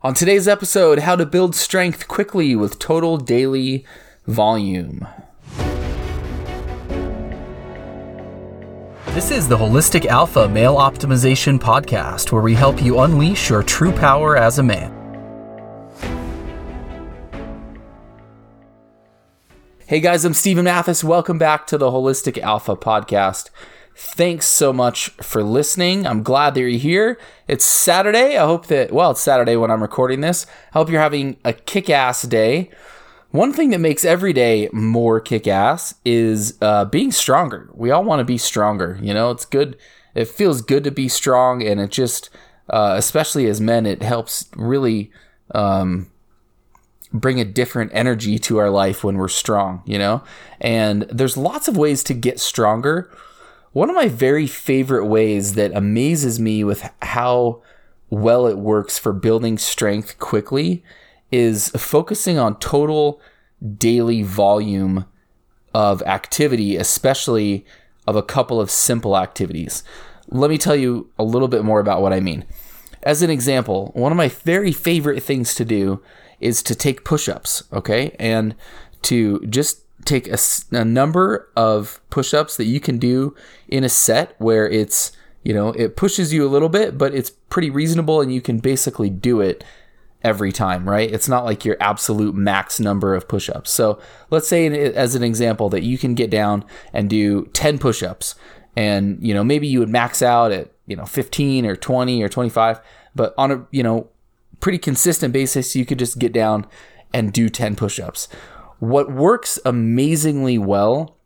On today's episode, how to build strength quickly with total daily volume. This is the Holistic Alpha Male Optimization Podcast, where we help you unleash your true power as a man. Hey guys, I'm Stephen Mathis. Welcome back to the Holistic Alpha Podcast. Thanks so much for listening. I'm glad that you're here. It's Saturday. I hope that, well, it's Saturday when I'm recording this. I hope you're having a kick ass day. One thing that makes every day more kick ass is uh, being stronger. We all want to be stronger. You know, it's good. It feels good to be strong. And it just, uh, especially as men, it helps really um, bring a different energy to our life when we're strong, you know? And there's lots of ways to get stronger one of my very favorite ways that amazes me with how well it works for building strength quickly is focusing on total daily volume of activity, especially of a couple of simple activities. Let me tell you a little bit more about what I mean. As an example, one of my very favorite things to do is to take push ups, okay? And to just take a, a number of push-ups that you can do in a set where it's you know it pushes you a little bit but it's pretty reasonable and you can basically do it every time right? It's not like your absolute max number of push-ups. So let's say as an example that you can get down and do 10 push-ups and you know maybe you would max out at you know 15 or 20 or 25 but on a you know pretty consistent basis you could just get down and do 10 push-ups what works amazingly well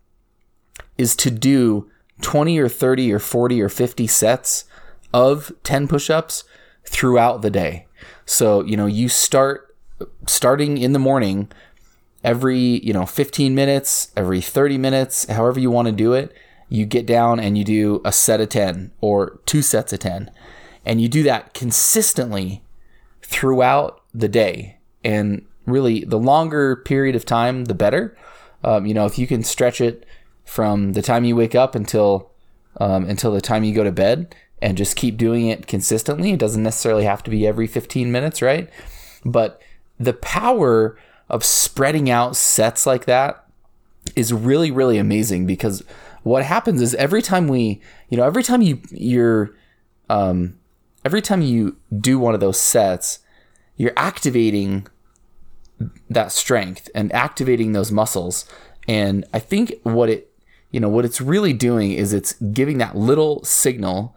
is to do 20 or 30 or 40 or 50 sets of 10 push-ups throughout the day. So, you know, you start starting in the morning every, you know, 15 minutes, every 30 minutes, however you want to do it, you get down and you do a set of 10 or two sets of 10. And you do that consistently throughout the day. And really the longer period of time, the better. Um, you know, if you can stretch it from the time you wake up until um, until the time you go to bed, and just keep doing it consistently. It doesn't necessarily have to be every 15 minutes, right? But the power of spreading out sets like that is really, really amazing because what happens is every time we, you know, every time you you're um, every time you do one of those sets, you're activating that strength and activating those muscles. And I think what it, you know, what it's really doing is it's giving that little signal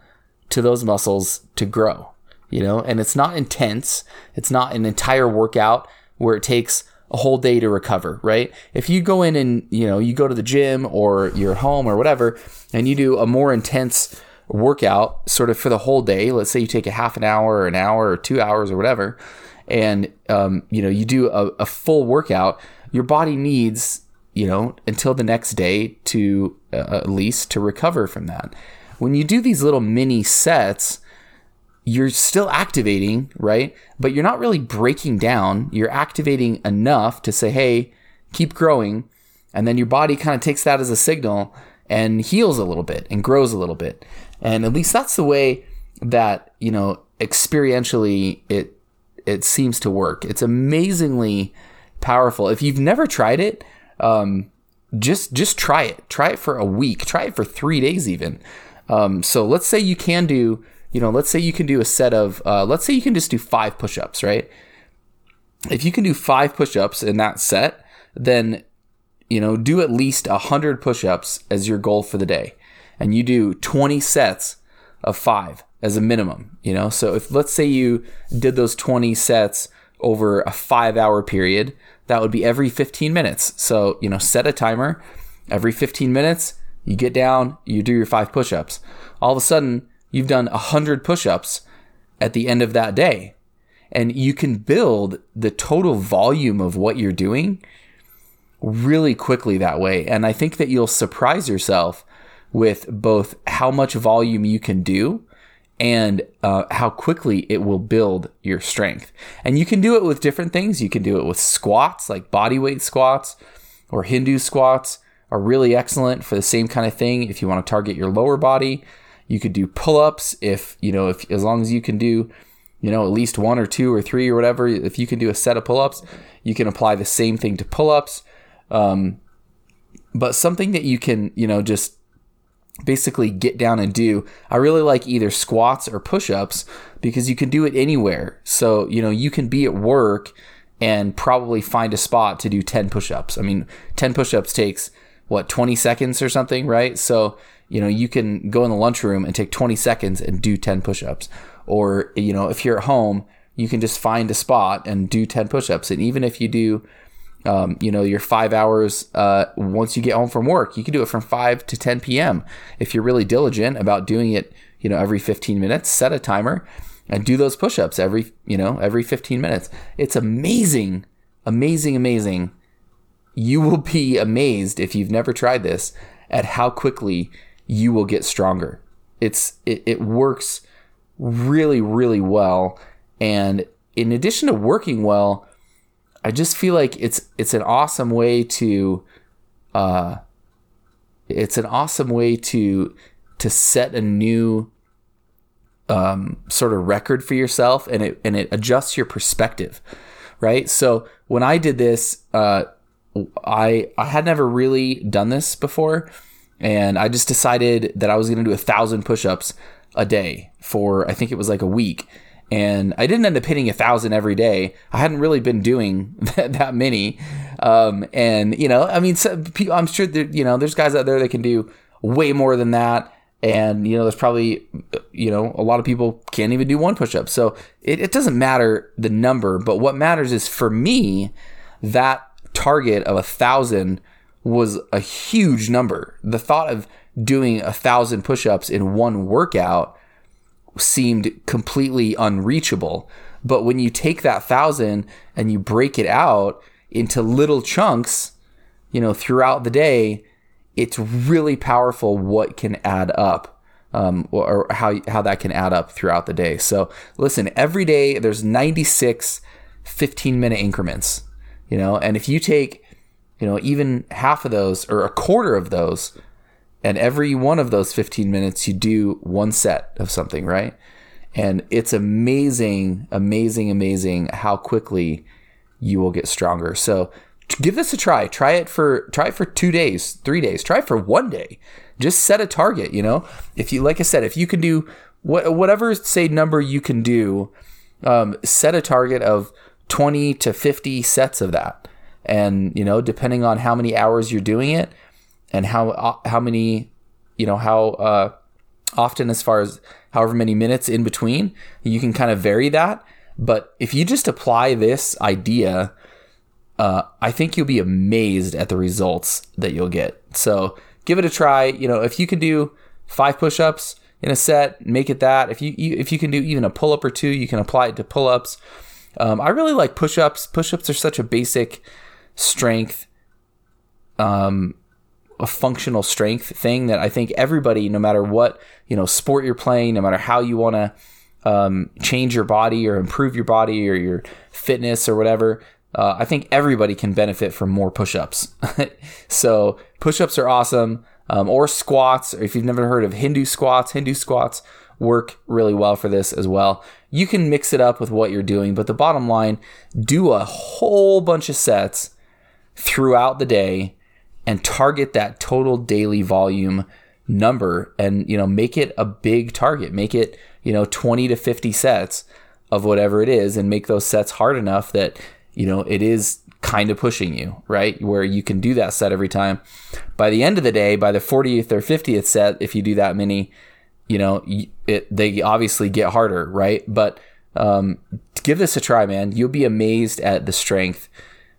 to those muscles to grow, you know, and it's not intense. It's not an entire workout where it takes a whole day to recover, right? If you go in and, you know, you go to the gym or you're home or whatever, and you do a more intense workout sort of for the whole day, let's say you take a half an hour or an hour or two hours or whatever, and um, you know you do a, a full workout, your body needs you know until the next day to uh, at least to recover from that. When you do these little mini sets, you're still activating, right? But you're not really breaking down. You're activating enough to say, hey, keep growing. And then your body kind of takes that as a signal and heals a little bit and grows a little bit. And at least that's the way that, you know, experientially it it seems to work. It's amazingly powerful. If you've never tried it, um, just just try it. Try it for a week. Try it for three days even. Um, so let's say you can do, you know, let's say you can do a set of, uh, let's say you can just do five push-ups, right? If you can do five push-ups in that set, then you know do at least a hundred push-ups as your goal for the day, and you do 20 sets of five as a minimum, you know? So if let's say you did those 20 sets over a 5-hour period, that would be every 15 minutes. So, you know, set a timer every 15 minutes, you get down, you do your 5 push-ups. All of a sudden, you've done 100 push-ups at the end of that day. And you can build the total volume of what you're doing really quickly that way. And I think that you'll surprise yourself with both how much volume you can do and uh, how quickly it will build your strength. And you can do it with different things. You can do it with squats, like body weight squats or Hindu squats are really excellent for the same kind of thing. If you want to target your lower body, you could do pull ups if, you know, if as long as you can do you know, at least one or two or three or whatever. If you can do a set of pull ups, you can apply the same thing to pull ups. Um, but something that you can, you know, just basically get down and do. I really like either squats or push ups because you can do it anywhere. So, you know, you can be at work and probably find a spot to do 10 push ups. I mean, 10 push ups takes what, 20 seconds or something, right? So, you know, you can go in the lunchroom and take 20 seconds and do 10 push ups. Or, you know, if you're at home, you can just find a spot and do 10 push ups. And even if you do, um, you know, your five hours uh, once you get home from work, you can do it from 5 to 10 p.m. If you're really diligent about doing it, you know, every 15 minutes, set a timer and do those push ups every, you know, every 15 minutes. It's amazing, amazing, amazing. You will be amazed if you've never tried this at how quickly you will get stronger. It's it, it works really really well and in addition to working well, I just feel like it's it's an awesome way to uh it's an awesome way to to set a new um, sort of record for yourself and it and it adjusts your perspective right? So when i did this uh, i i had never really done this before and I just decided that I was going to do a thousand push-ups a day for I think it was like a week, and I didn't end up hitting a thousand every day. I hadn't really been doing that, that many, um, and you know, I mean, so, I'm sure that you know, there's guys out there that can do way more than that. And you know, there's probably you know a lot of people can't even do one push-up. So it, it doesn't matter the number, but what matters is for me that target of a thousand was a huge number. The thought of doing a thousand push ups in one workout seemed completely unreachable. But when you take that thousand and you break it out into little chunks, you know, throughout the day, it's really powerful what can add up. Um, or how how that can add up throughout the day. So listen, every day there's 96 15 minute increments, you know, and if you take you know, even half of those or a quarter of those, and every one of those 15 minutes, you do one set of something, right? And it's amazing, amazing, amazing how quickly you will get stronger. So give this a try. Try it for try it for two days, three days. Try it for one day. Just set a target. You know, if you like I said, if you can do what whatever say number you can do, um, set a target of 20 to 50 sets of that and you know depending on how many hours you're doing it and how uh, how many you know how uh, often as far as however many minutes in between you can kind of vary that. But if you just apply this idea uh, i think you'll be amazed at the results that you'll get. So give it a try. You know if you can do five push-ups in a set make it that. If you, you if you can do even a pull-up or two you can apply it to pull-ups. Um, i really like push-ups. Push-ups are such a basic strength, um, a functional strength thing that I think everybody, no matter what you know sport you're playing, no matter how you want to um, change your body or improve your body or your fitness or whatever, uh, I think everybody can benefit from more push-ups. so push-ups are awesome, um, or squats. Or if you've never heard of Hindu squats, Hindu squats work really well for this as well. You can mix it up with what you're doing, but the bottom line, do a whole bunch of sets throughout the day and target that total daily volume number and you know make it a big target make it you know 20 to 50 sets of whatever it is and make those sets hard enough that you know it is kind of pushing you right where you can do that set every time by the end of the day by the 40th or 50th set if you do that many you know it they obviously get harder right but um, give this a try man you'll be amazed at the strength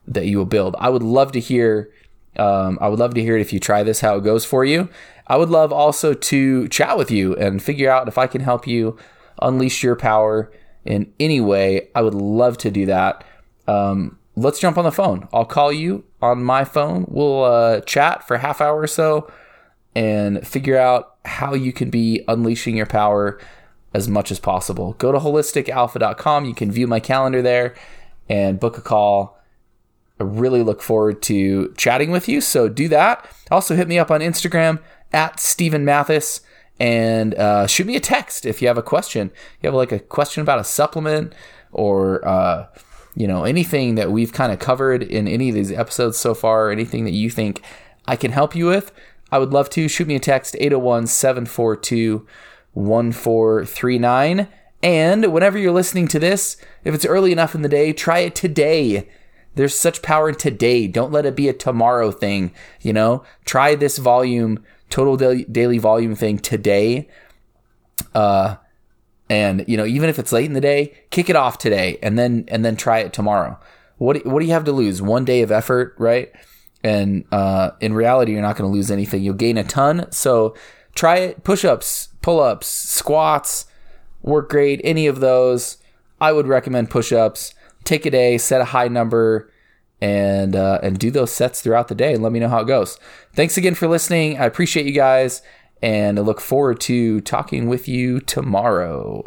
that you will build. I would love to hear. Um, I would love to hear it if you try this, how it goes for you. I would love also to chat with you and figure out if I can help you unleash your power in any way. I would love to do that. Um, let's jump on the phone. I'll call you on my phone. We'll uh, chat for a half hour or so and figure out how you can be unleashing your power as much as possible. Go to holisticalpha.com. You can view my calendar there and book a call I really look forward to chatting with you. So do that. Also, hit me up on Instagram at Stephen Mathis and uh, shoot me a text if you have a question. You have like a question about a supplement or uh, you know anything that we've kind of covered in any of these episodes so far, anything that you think I can help you with. I would love to shoot me a text 801 742 1439. And whenever you're listening to this, if it's early enough in the day, try it today. There's such power in today. Don't let it be a tomorrow thing. You know, try this volume, total daily, daily volume thing today. Uh, and you know, even if it's late in the day, kick it off today, and then and then try it tomorrow. What what do you have to lose? One day of effort, right? And uh, in reality, you're not going to lose anything. You'll gain a ton. So try it. Push ups, pull ups, squats work great. Any of those, I would recommend push ups. Take a day, set a high number, and uh, and do those sets throughout the day. And let me know how it goes. Thanks again for listening. I appreciate you guys, and I look forward to talking with you tomorrow.